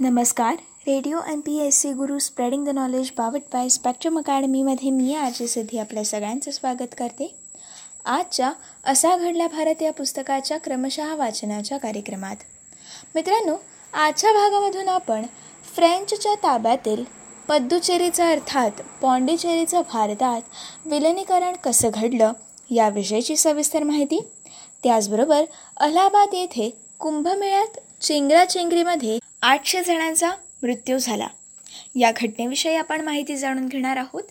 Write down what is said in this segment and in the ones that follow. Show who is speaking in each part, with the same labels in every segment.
Speaker 1: नमस्कार. Radio M P S C Guru spreading the knowledge powered by spectrum अकॅडमीमध्ये मी आजी सिद्धी आपल्या सगळ्यांचं स्वागत करते. आजच्या असा घडला भारत या पुस्तकाच्या क्रमशः वाचनाच्या कार्यक्रमात. मित्रांनो आजच्या भागामधून आपण फ्रेंचच्या ताब्यातील पद्दुचेरीचं अर्थात पॉंडिचेरीचं भारतात विलनीकरण कसं घडलं याविषयीची सविस्तर माहिती. त्याचबरोबर अलाहाबाद येथे कुंभमेळ्यात चेंगराचेंगरीमध्ये आठशे जणांचा मृत्यू झाला. या घटनेविषयी आपण माहिती जाणून घेणार आहोत.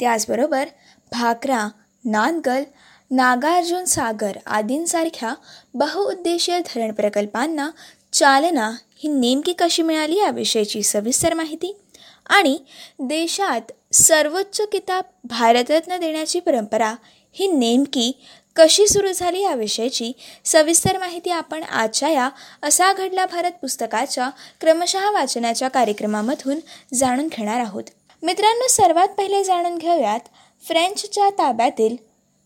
Speaker 1: त्याचबरोबर भाकरा नानगल नागार्जुन सागर आदींसारख्या बहुउद्देशीय धरण प्रकल्पांना चालना ही नेमकी कशी मिळाली याविषयीची सविस्तर माहिती आणि देशात सर्वोच्च किताब भारतरत्न देण्याची परंपरा ही नेमकी कशी सुरू झाली याविषयीची सविस्तर माहिती आपण आजच्या या असा घडला भारत पुस्तकाच्या क्रमशः वाचनाच्या कार्यक्रमामधून जाणून घेणार आहोत. मित्रांनो सर्वात पहिले जाणून घेऊयात फ्रेंचच्या ताब्यातील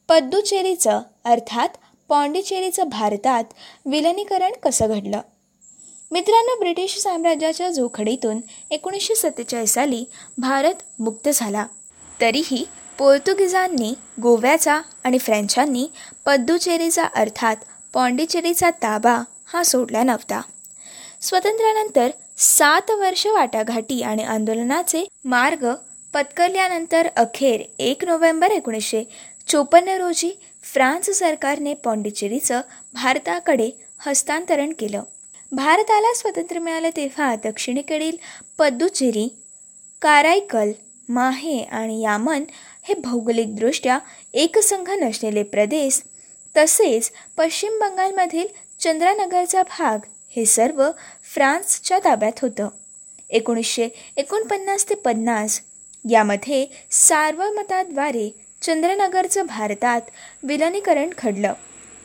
Speaker 1: पद्दुचेरीचं अर्थात पॉंडिचेरीचं भारतात विलनीकरण कसं घडलं? मित्रांनो ब्रिटिश साम्राज्याच्या जोखडीतून एकोणीसशे सत्तेचाळीस साली भारत मुक्त झाला. तरीही पोर्तुगीजांनी गोव्याचा आणि फ्रेंचांनी पद्दुचेरीचा अर्थात पॉंडिचेरीचा ताबा हा सोडला नव्हता. स्वातंत्र्यानंतर सात वर्ष वाटाघाटी आणि आंदोलनाचे मार्ग पत्करल्यानंतर अखेर एक नोव्हेंबर एकोणीसशे चोपन्न रोजी फ्रान्स सरकारने पॉंडिचेरीचं भारताकडे हस्तांतरण केलं. भारताला स्वातंत्र्य मिळालं तेव्हा दक्षिणेकडील पद्दुचेरी कारायकल माहे आणि यामन हे भौगोलिकदृष्ट्या एकसंघ नसलेले प्रदेश तसेच पश्चिम बंगालमधील चंद्रानगरचा भाग हे सर्व फ्रान्सच्या ताब्यात होतं. एकोणीसशे एकोणपन्नास ते पन्नास यामध्ये सार्वमताद्वारे चंद्रनगरचं भारतात विलनीकरण घडलं.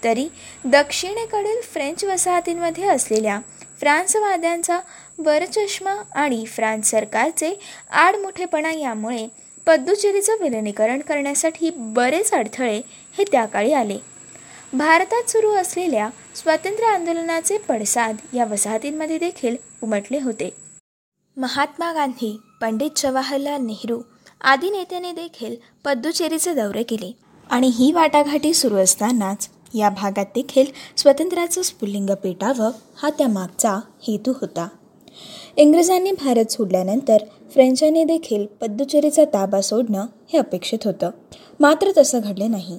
Speaker 1: तरी दक्षिणेकडील फ्रेंच वसाहतींमध्ये असलेल्या फ्रान्सवाद्यांचा वरचष्मा आणि फ्रान्स सरकारचे आडमुठेपणा यामुळे पद्दुचेरीचं विलिनीकरण करण्यासाठी बरेच अडथळे हे त्याकाळी आले. भारतात सुरू असलेल्या स्वातंत्र्य आंदोलनाचे पडसाद या वसाहतींमध्ये देखील उमटले होते. महात्मा गांधी पंडित जवाहरलाल नेहरू आदी नेत्याने देखील पद्दुचेरीचे दौरे केले आणि ही वाटाघाटी सुरू असतानाच या भागात देखील स्वातंत्र्याचं स्फुल्लिंग पेटावं हा त्यामागचा हेतू होता. इंग्रजांनी भारत सोडल्यानंतर फ्रेंचांनी देखील पद्दुचेरीचा ताबा सोडणं हे अपेक्षित होतं. मात्र तसं घडले नाही.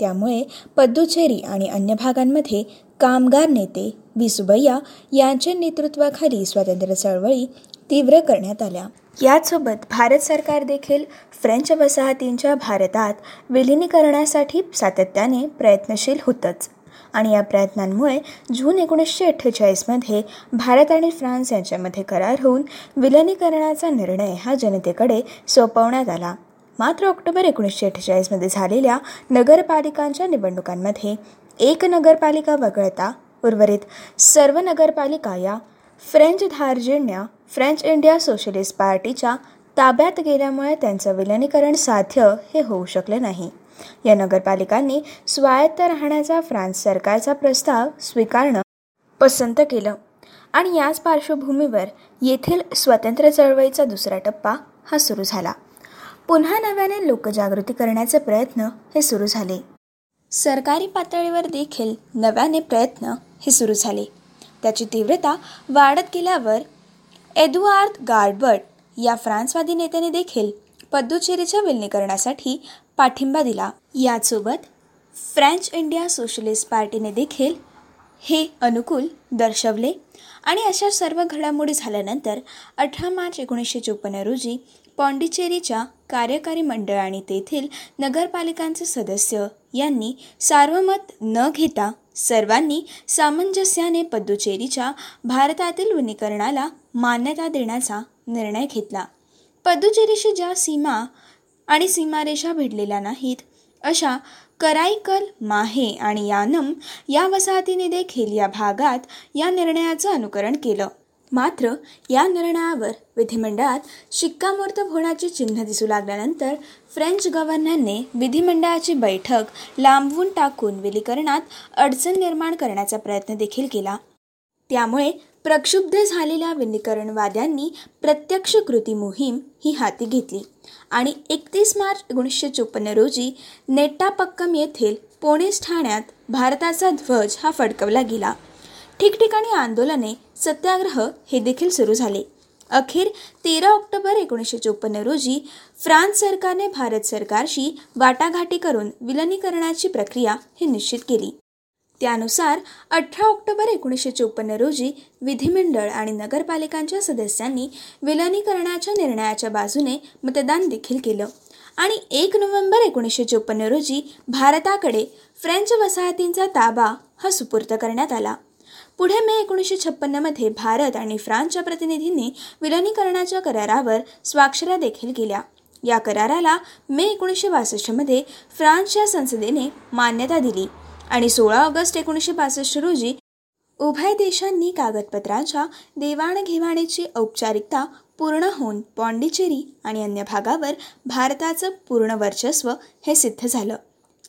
Speaker 1: त्यामुळे पद्दुचेरी आणि अन्य भागांमध्ये कामगार नेते विसुबैया यांच्या नेतृत्वाखाली स्वातंत्र्य चळवळी तीव्र करण्यात आल्या. याचसोबत भारत सरकार देखील फ्रेंच वसाहतींच्या भारतात विलिनीकरणासाठी सातत्याने प्रयत्नशील होतंच. आणि या प्रयत्नांमुळे जून एकोणीसशे अठ्ठेचाळीसमध्ये भारत आणि फ्रान्स यांच्यामध्ये करार होऊन विलनीकरणाचा निर्णय हा जनतेकडे सोपवण्यात आला. मात्र ऑक्टोबर एकोणीसशे अठ्ठेचाळीसमध्ये झालेल्या नगरपालिकांच्या निवडणुकांमध्ये एक नगरपालिका वगळता उर्वरित सर्व नगरपालिका या फ्रेंच धार्जिण्या फ्रेंच इंडिया सोशलिस्ट पार्टीच्या ताब्यात गेल्यामुळे त्यांचं विलनीकरण साध्य हे होऊ शकले नाही. या नगरपालिकांनी स्वायत्त राहण्याचा फ्रान्स सरकारचा प्रस्ताव स्वीकारणं पसंत केलं. आणि याच पार्श्वभूमीवर येथील स्वातंत्र्य चळवळीचा दुसरा टप्पा हा सुरू झाला. पुन्हा नव्याने लोकजागृती करण्याचे प्रयत्न हे सुरू झाले. सरकारी पातळीवर देखील नव्याने प्रयत्न हे सुरू झाले. त्याची तीव्रता वाढत गेल्यावर एदुआर्द गार्डबर्ट या फ्रान्सवादी नेत्याने देखील पद्दुचेरीच्या विलनीकरणासाठी पाठिंबा दिला. यासोबत फ्रेंच इंडिया सोशलिस्ट पार्टीने देखील हे अनुकूल दर्शवले आणि अशा सर्व घडामोडी झाल्यानंतर अठरा मार्च एकोणीसशे चोपन्न रोजी पॉंडिचेरीच्या कार्यकारी मंडळ आणि तेथील नगरपालिकांचे सदस्य यांनी सार्वमत न घेता सर्वांनी सामंजस्याने पद्दुचेरीच्या भारतातील वनीकरणाला मान्यता देण्याचा निर्णय घेतला. पद्दुचेरीशी ज्या सीमा आणि सीमारेषा भिडलेल्या नाहीत. अशा कराईकल माहे आणि यानम या वसाहतीने देखील या भागात या निर्णयाचं अनुकरण केलं. मात्र या निर्णयावर विधिमंडळात शिक्कामोर्तब होण्याची चिन्ह दिसू लागल्यानंतर फ्रेंच गव्हर्नरने विधिमंडळाची बैठक लांबवून टाकून विलीकरणात अडचण निर्माण करण्याचा प्रयत्न देखील केला. त्यामुळे प्रक्षुब्ध झालेल्या विनिकरणवाद्यांनी प्रत्यक्ष कृती मोहीम ही हाती घेतली. आणि एकतीस मार्च एकोणीसशे चोपन्न रोजी नेट्टापक्कम येथील पोणेस ठाण्यात भारताचा ध्वज हा फडकवला गेला. ठिकठिकाणी आंदोलने सत्याग्रह हे देखील सुरू झाले. अखेर तेरा ऑक्टोबर एकोणीसशे चोपन्न रोजी फ्रान्स सरकारने भारत सरकारशी वाटाघाटी करून विलनीकरणाची प्रक्रिया ही निश्चित केली. त्यानुसार अठरा ऑक्टोबर एकोणीसशे चोपन्न रोजी विधिमंडळ आणि नगरपालिकांच्या सदस्यांनी विलनीकरणाच्या निर्णयाच्या बाजूने मतदान देखील केलं. आणि एक नोव्हेंबर एकोणीसशे चोपन्न रोजी भारताकडे फ्रेंच वसाहतींचा ताबा हा सुपूर्द करण्यात आला. पुढे मे एकोणीसशे छप्पन्नमध्ये भारत आणि फ्रान्सच्या प्रतिनिधींनी विलनीकरणाच्या करारावर स्वाक्षऱ्या देखील केल्या. या कराराला मे एकोणीसशे बासष्टमध्ये फ्रान्सच्या संसदेने मान्यता दिली. आणि सोळा ऑगस्ट एकोणीसशे बासष्ट रोजी उभय देशांनी कागदपत्रांच्या देवाणघेवाणीची औपचारिकता पूर्ण होऊन पॉंडिचेरी आणि अन्य भागावर भारताचं पूर्ण वर्चस्व हे सिद्ध झालं.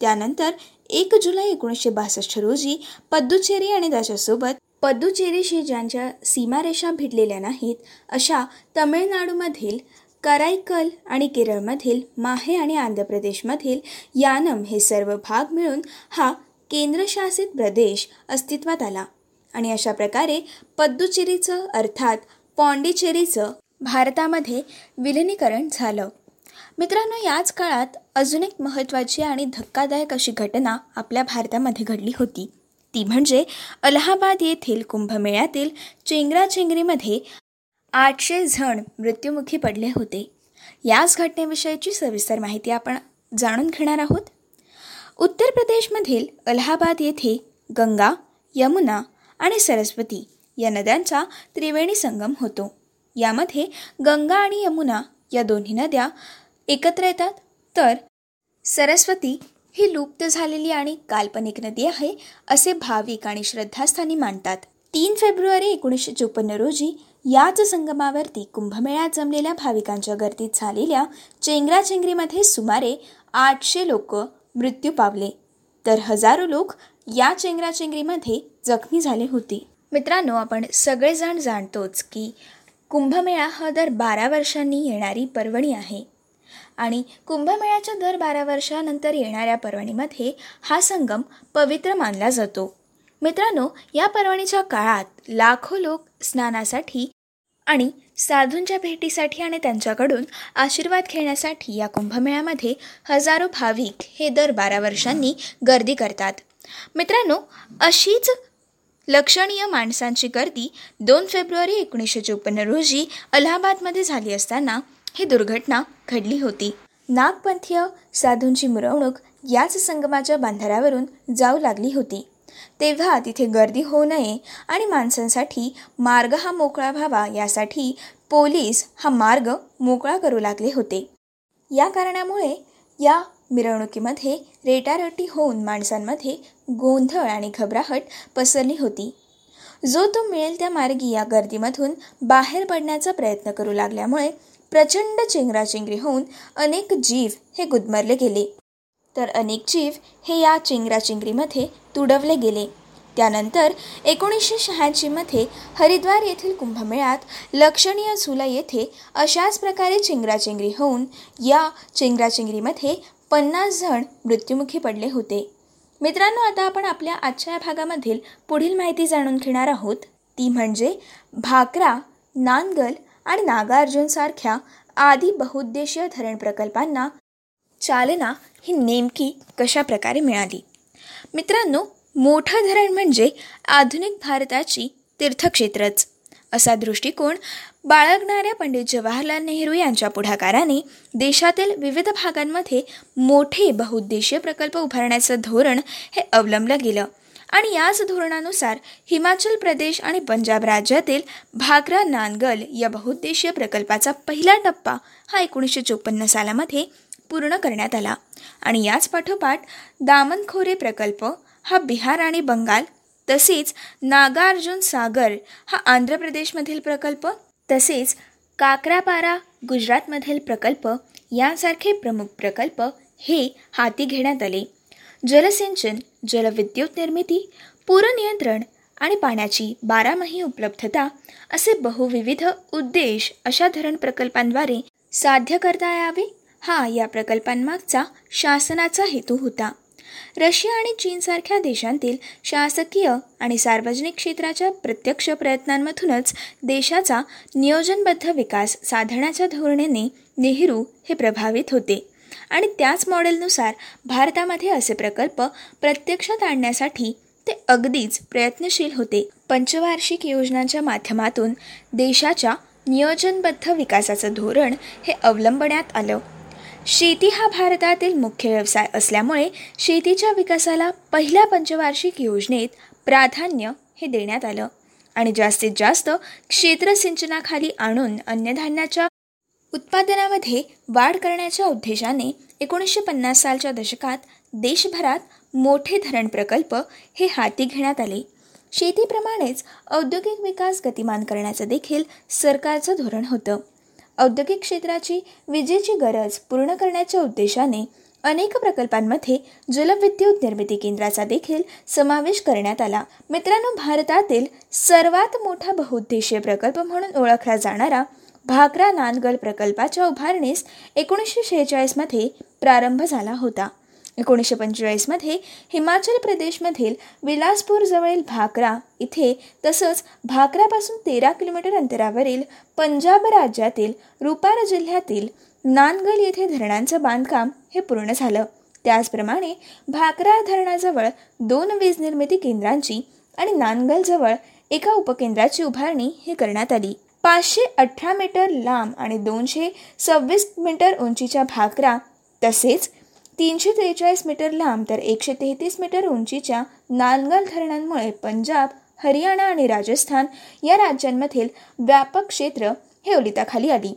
Speaker 1: त्यानंतर एक जुलै एकोणीसशे बासष्ट रोजी पद्दुचेरी आणि त्याच्यासोबत पद्दुचेरीशी ज्यांच्या सीमारेषा भिडलेल्या नाहीत अशा तमिळनाडूमधील कराईकल आणि केरळमधील माहे आणि आंध्र प्रदेशमधील यानम हे सर्व भाग मिळून हा केंद्रशासित प्रदेश अस्तित्वात आला. आणि अशा प्रकारे पद्दुचेरीचं अर्थात पॉंडिचेरीचं भारतामध्ये विलिनीकरण झालं. मित्रांनो याच काळात अजून एक महत्त्वाची आणि धक्कादायक अशी घटना आपल्या भारतामध्ये घडली होती. ती म्हणजे अलाहाबाद येथील कुंभमेळ्यातील चेंगराचेंगरीमध्ये आठशे जण मृत्युमुखी पडले होते. याच घटनेविषयीची सविस्तर माहिती आपण जाणून घेणार आहोत. उत्तर प्रदेशमधील अलाहाबाद येथे गंगा यमुना आणि सरस्वती या नद्यांचा त्रिवेणी संगम होतो. यामध्ये गंगा आणि यमुना या दोन्ही नद्या एकत्र येतात. तर सरस्वती ही लुप्त झालेली आणि काल्पनिक नदी आहे असे भाविक आणि श्रद्धास्थानी मानतात. तीन फेब्रुवारी एकोणीसशे चोपन्न रोजी याच संगमावरती कुंभमेळ्यात जमलेल्या भाविकांच्या गर्दीत झालेल्या चेंगराचेंगरीमध्ये सुमारे आठशे लोक मृत्यू पावले. तर हजारो लोक या चेंगराचेंगरीमध्ये जखमी झाले होते. मित्रांनो आपण सगळेजण जाणतोच की कुंभमेळा हा दर बारा वर्षांनी येणारी पर्वणी आहे. आणि कुंभमेळ्याच्या दर बारा वर्षानंतर येणाऱ्या पर्वणीमध्ये हा संगम पवित्र मानला जातो. मित्रांनो या पर्वणीच्या काळात लाखो लोक स्नानासाठी आणि साधूंच्या भेटीसाठी आणि त्यांच्याकडून आशीर्वाद घेण्यासाठी या कुंभमेळ्यामध्ये हजारो भाविक हे दर बारा वर्षांनी गर्दी करतात. मित्रांनो अशीच लक्षणीय माणसांची गर्दी दोन फेब्रुवारी एकोणीसशे चोपन्न रोजी अलाहाबादमध्ये झाली असताना ही दुर्घटना घडली होती. नागपंथीय साधूंची मिरवणूक याच संगमाच्या बांधाऱ्यावरून जाऊ लागली होती. तेव्हा तिथे गर्दी होऊ नये आणि माणसांसाठी मार्ग हा मोकळा व्हावा यासाठी पोलीस हा मार्ग मोकळा करू लागले होते. या कारणामुळे या मिरवणुकीमध्ये रेटारेटी होऊन माणसांमध्ये गोंधळ आणि घबराहट पसरली होती. जो तो मिळेल त्या मार्गी या गर्दीमधून बाहेर पडण्याचा प्रयत्न करू लागल्यामुळे प्रचंड चेंगराचेंगरी होऊन अनेक जीव हे गुदमरले गेले. तर अनेक जीव हे या चेंगराचेंगरीमध्ये तुडवले गेले. त्यानंतर एकोणीसशे शहाऐंशीमध्ये हरिद्वार येथील कुंभमेळ्यात लक्षणीय झुला येथे अशाच प्रकारे चेंगराचेंगरी होऊन या चेंगराचेंगरीमध्ये पन्नास जण मृत्युमुखी पडले होते. मित्रांनो आता आपण आपल्या आजच्या भागामधील पुढील माहिती जाणून घेणार आहोत. ती म्हणजे भाकरा नानगल आणि नागार्जुनसारख्या आदी बहुउद्देशीय धरण प्रकल्पांना चालना ही नेमकी कशा प्रकारे मिळाली? मित्रांनो मोठं धरण म्हणजे आधुनिक भारताची तीर्थक्षेत्रच. असा दृष्टिकोन बाळगणाऱ्या पंडित जवाहरलाल नेहरू यांच्या पुढाकाराने देशातील विविध भागांमध्ये मोठे बहुउद्देशीय प्रकल्प उभारण्याचं धोरण हे अवलंबलं गेलं. आणि याच धोरणानुसार हिमाचल प्रदेश आणि पंजाब राज्यातील भाकरा नानगल या बहुउद्देशीय प्रकल्पाचा पहिला टप्पा हा एकोणीसशे चोपन्न सालामध्ये पूर्ण करण्यात आला. आणि याच पाठोपाठ दामनखोरे प्रकल्प हा बिहार आणि बंगाल तसेच नागार्जुन सागर हा आंध्र प्रदेशमधील प्रकल्प तसेच काकरापारा गुजरातमधील प्रकल्प यांसारखे प्रमुख प्रकल्प हे हाती घेण्यात आले. जलसिंचन जलविद्युत निर्मिती पूरनियंत्रण आणि पाण्याची बारामाही उपलब्धता असे बहुविविध उद्देश अशा धरण प्रकल्पांद्वारे साध्य करता यावे? हा या प्रकल्पांमागचा शासनाचा हेतू होता. रशिया आणि चीनसारख्या देशांतील शासकीय आणि सार्वजनिक क्षेत्राच्या प्रत्यक्ष प्रयत्नांमधूनच देशाचा नियोजनबद्ध विकास साधण्याच्या धोरणेने नेहरू हे प्रभावित होते आणि त्याच मॉडेलनुसार भारतामध्ये असे प्रकल्प प्रत्यक्षात आणण्यासाठी ते अगदीच प्रयत्नशील होते. पंचवार्षिक योजनांच्या माध्यमातून देशाच्या नियोजनबद्ध विकासाचं धोरण हे अवलंबण्यात आलं. शेती हा भारतातील मुख्य व्यवसाय असल्यामुळे शेतीच्या विकासाला पहिल्या पंचवार्षिक योजनेत प्राधान्य हे देण्यात आलं. आणि जास्तीत जास्त क्षेत्र सिंचनाखाली आणून अन्नधान्याच्या उत्पादनामध्ये वाढ करण्याच्या उद्देशाने एकोणीसशे पन्नास सालच्या दशकात देशभरात मोठे धरण प्रकल्प हे हाती घेण्यात आले. शेतीप्रमाणेच औद्योगिक विकास गतिमान करण्याचं देखील सरकारचं धोरण होतं. औद्योगिक क्षेत्राची विजेची गरज पूर्ण करण्याच्या उद्देशाने अनेक प्रकल्पांमध्ये जलविद्युत निर्मिती केंद्राचा देखील समावेश करण्यात आला. मित्रांनो भारतातील सर्वात मोठा बहुउद्देशीय प्रकल्प म्हणून ओळखला जाणारा भाकरा नानगल प्रकल्पाच्या उभारणीस एकोणीसशे शेहेचाळीसमध्ये प्रारंभ झाला होता. एकोणीसशे पंचेचाळीसमध्ये हिमाचल प्रदेशमधील विलासपूरजवळील भाकरा इथे तसंच भाकरापासून तेरा किलोमीटर अंतरावरील पंजाब राज्यातील रुपार जिल्ह्यातील नानगल येथे धरणांचं बांधकाम हे पूर्ण झालं. त्याचप्रमाणे भाकरा धरणाजवळ दोन वीज निर्मिती केंद्रांची आणि नानगलजवळ एका उपकेंद्राची उभारणी हे करण्यात आली. पाचशे अठरा मीटर लांब आणि दोनशे सव्वीस मीटर उंचीच्या भाकरा तसेच तीनशे त्रेचाळीस मीटर लांब तर एकशे तेहतीस मीटर उंचीच्या नालगल धरणांमुळे पंजाब हरियाणा आणि राजस्थान या राज्यांमधील व्यापक क्षेत्र हे ओलिताखाली आली.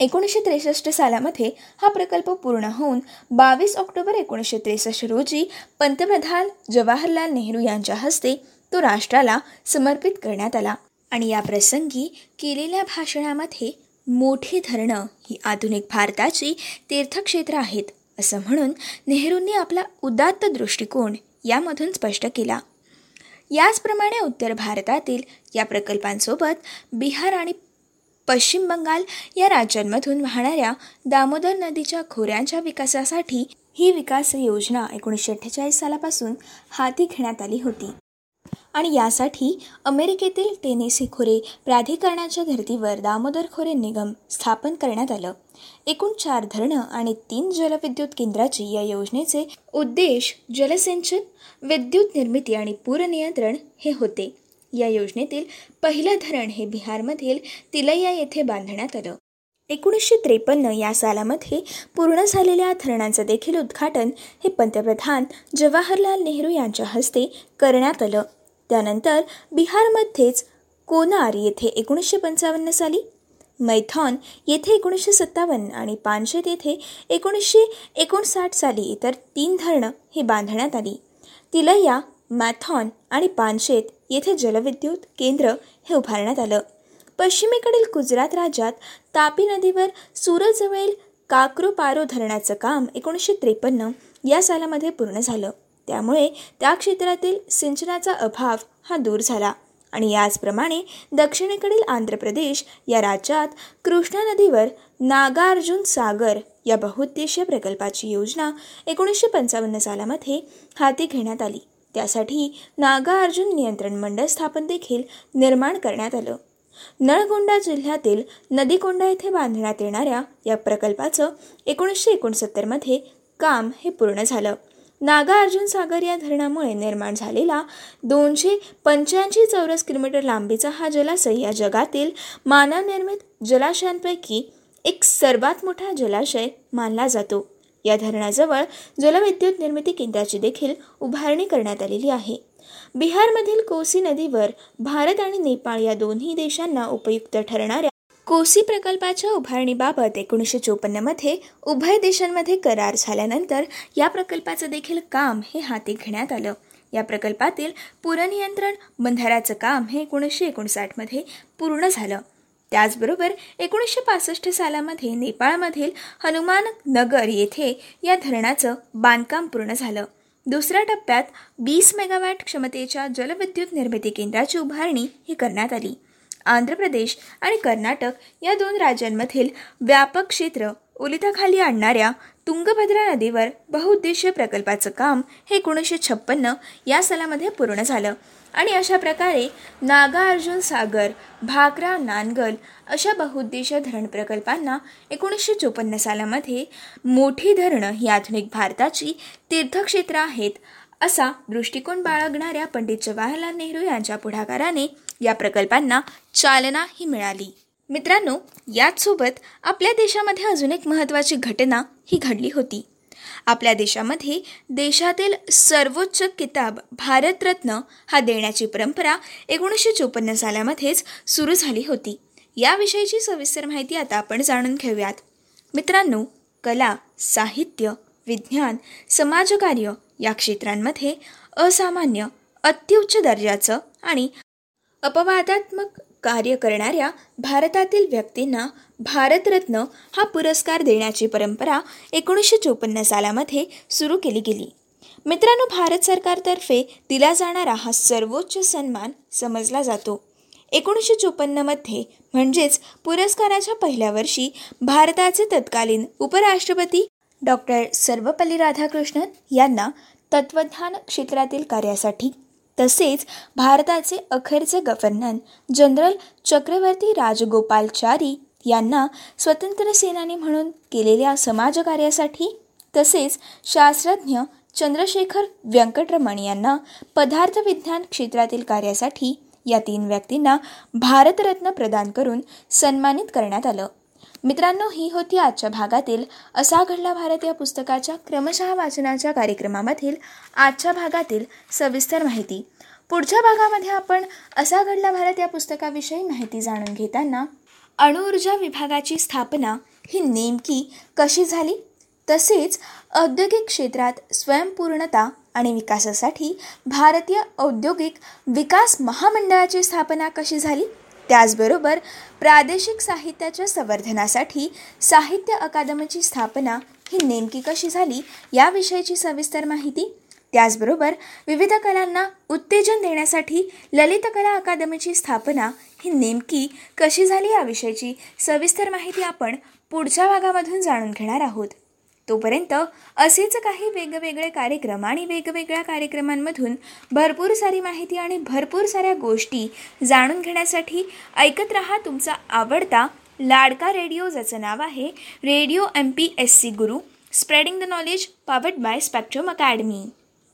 Speaker 1: एकोणीसशे त्रेसष्ट सालामध्ये हा प्रकल्प पूर्ण होऊन बावीस ऑक्टोबर एकोणीसशे त्रेसष्ट रोजी पंतप्रधान जवाहरलाल नेहरू यांच्या हस्ते तो राष्ट्राला समर्पित करण्यात आला आणि या प्रसंगी केलेल्या भाषणामध्ये मोठी धरणं ही आधुनिक भारताची तीर्थक्षेत्र आहेत. असं म्हणून नेहरूंनी आपला उदात्त दृष्टिकोन यामधून स्पष्ट केला. याचप्रमाणे उत्तर भारतातील या प्रकल्पांसोबत बिहार आणि पश्चिम बंगाल या राज्यांमधून वाहणाऱ्या दामोदर नदीच्या खोऱ्यांच्या विकासासाठी ही विकास योजना एकोणीसशे अठ्ठेचाळीस सालापासून हाती घेण्यात आली होती. आणि यासाठी अमेरिकेतील टेनेसी खोरे प्राधिकरणाच्या धर्तीवर दामोदर खोरे निगम स्थापन करण्यात आलं. एकूण चार धरणं आणि तीन जलविद्युत केंद्राची या योजनेचे उद्देश जलसिंचन विद्युत निर्मिती आणि पूरनियंत्रण हे होते. या योजनेतील पहिलं धरण हे बिहारमधील तिलैया येथे बांधण्यात आलं. एकोणीसशे त्रेपन्न या सालामध्ये पूर्ण झालेल्या धरणांचं देखील उद्घाटन हे पंतप्रधान जवाहरलाल नेहरू यांच्या हस्ते करण्यात आलं. त्यानंतर बिहारमध्येच कोनार येथे एकोणीसशे पंचावन्न साली मैथॉन येथे एकोणीसशे सत्तावन्न आणि पानशेत येथे एकोणीसशे एकोणसाठ साली इतर तीन धरणं ही बांधण्यात आली. तिलैया मॅथॉन आणि पानशेत येथे जलविद्युत केंद्र हे उभारण्यात आलं. पश्चिमेकडील गुजरात राज्यात तापी नदीवर सूरजवळील काक्रोपारो धरणाचं काम एकोणीसशे त्रेपन्न या सालामध्ये पूर्ण झालं. त्यामुळे त्या क्षेत्रातील सिंचनाचा अभाव हा दूर झाला. आणि याचप्रमाणे दक्षिणेकडील आंध्र प्रदेश या राज्यात कृष्णा नदीवर नागार्जुन सागर या बहुउद्देशीय प्रकल्पाची योजना एकोणीसशे पंचावन्न सालामध्ये हाती घेण्यात आली. त्यासाठी नागार्जुन नियंत्रण मंडळ स्थापन देखील निर्माण करण्यात आलं. नळगोंडा जिल्ह्यातील नदीकोंडा येथे बांधण्यात येणाऱ्या या प्रकल्पाचं एकोणीसशे एकोणसत्तरमध्ये काम हे पूर्ण झालं. नागार्जुन सागर या धरणामुळे निर्माण झालेला दोनशे पंच्याऐंशी चौरस किलोमीटर लांबीचा हा जलाशय या जगातील मानवनिर्मित जलाशयांपैकी एक सर्वात मोठा जलाशय मानला जातो. या धरणाजवळ जलविद्युत निर्मिती केंद्राची देखील उभारणी करण्यात आलेली आहे. बिहारमधील कोसी नदीवर भारत आणि नेपाळ या दोन्ही देशांना उपयुक्त ठरणाऱ्या कोसी प्रकल्पाच्या उभारणीबाबत एकोणीसशे चोपन्नमध्ये उभय देशांमध्ये करार झाल्यानंतर या प्रकल्पाचं देखील काम हे हाती घेण्यात आलं. या प्रकल्पातील पुरनियंत्रण बंधाऱ्याचं काम हे एकोणीसशे एकोणसाठमध्ये पूर्ण झालं. त्याचबरोबर एकोणीसशे पासष्ट सालामध्ये नेपाळमधील हनुमान नगर येथे या धरणाचं बांधकाम पूर्ण झालं. दुसऱ्या टप्प्यात वीस मेगावॅट क्षमतेच्या जलविद्युत निर्मिती केंद्राची उभारणी ही करण्यात आली. आंध्र प्रदेश आणि कर्नाटक या दोन राज्यांमधील व्यापक क्षेत्र ओलिताखाली आणणाऱ्या तुंगभद्रा नदीवर बहुउद्देशीय प्रकल्पाचं काम हे एकोणीसशे छप्पन्न या सालामध्ये पूर्ण झालं. आणि अशा प्रकारे नागार्जुन सागर भाकरा नानगल अशा बहुउद्देशीय धरण प्रकल्पांना एकोणीसशे चोपन्न सालामध्ये मोठी धरणं ही आधुनिक भारताची तीर्थक्षेत्र आहेत असा दृष्टिकोन बाळगणाऱ्या पंडित जवाहरलाल नेहरू यांच्या पुढाकाराने या प्रकल्पांना चालना ही मिळाली. मित्रांनो याचसोबत आपल्या देशामध्ये अजून एक महत्त्वाची घटना ही घडली होती. आपल्या देशामध्ये देशातील सर्वोच्च किताब भारतरत्न हा देण्याची परंपरा एकोणीसशे चोपन्न सालामध्येच सुरू झाली होती. याविषयीची सविस्तर माहिती आता आपण जाणून घेऊयात. मित्रांनो कला साहित्य विज्ञान समाजकार्य या क्षेत्रांमध्ये असामान्य अत्युच्च दर्जाचं आणि अपवादात्मक कार्य करणाऱ्या भारतातील व्यक्तींना भारतरत्न हा पुरस्कार देण्याची परंपरा एकोणीसशे चोपन्न सालामध्ये सुरू केली गेली. मित्रांनो भारत सरकारतर्फे दिला जाणारा हा सर्वोच्च सन्मान समजला जातो. एकोणीसशे चोपन्नमध्ये म्हणजेच पुरस्काराच्या पहिल्या वर्षी भारताचे तत्कालीन उपराष्ट्रपती डॉक्टर सर्वपल्ली राधाकृष्णन यांना तत्वज्ञान क्षेत्रातील कार्यासाठी तसेच भारताचे अखेरचे गव्हर्नर जनरल चक्रवर्ती राजगोपालचारी यांना स्वतंत्र सेनानी म्हणून केलेल्या समाजकार्यासाठी तसेच शास्त्रज्ञ चंद्रशेखर व्यंकटरमण यांना पदार्थ विज्ञान क्षेत्रातील कार्यासाठी या तीन व्यक्तींना भारतरत्न प्रदान करून सन्मानित करण्यात आलं. मित्रांनो ही होती आजच्या भागातील असा घडला भारत या पुस्तकाच्या क्रमशः वाचनाच्या कार्यक्रमामधील आजच्या भागातील सविस्तर माहिती. पुढच्या भागामध्ये आपण असा घडला भारत या पुस्तकाविषयी माहिती जाणून घेताना अणुऊर्जा विभागाची स्थापना ही नेमकी कशी झाली? तसेच औद्योगिक क्षेत्रात स्वयंपूर्णता आणि विकासासाठी भारतीय औद्योगिक विकास महामंडळाची स्थापना कशी झाली? त्याचबरोबर प्रादेशिक साहित्याच्या संवर्धनासाठी साहित्य अकादमीची स्थापना ही नेमकी कशी झाली याविषयीची सविस्तर माहिती. त्याचबरोबर विविध कलांना उत्तेजन देण्यासाठी ललित कला अकादमीची स्थापना ही नेमकी कशी झाली याविषयीची सविस्तर माहिती आपण पुढच्या भागामधून जाणून घेणार आहोत. तोपर्यंत असेच काही वेगवेगळे कार्यक्रम आणि वेगवेगळ्या कार्यक्रमांमधून भरपूर सारी माहिती आणि भरपूर साऱ्या गोष्टी जाणून घेण्यासाठी ऐकत रहा तुमचा आवडता लाडका रेडिओ ज्याचं नाव आहे radio M P S C Guru spreading the knowledge powered by spectrum academy.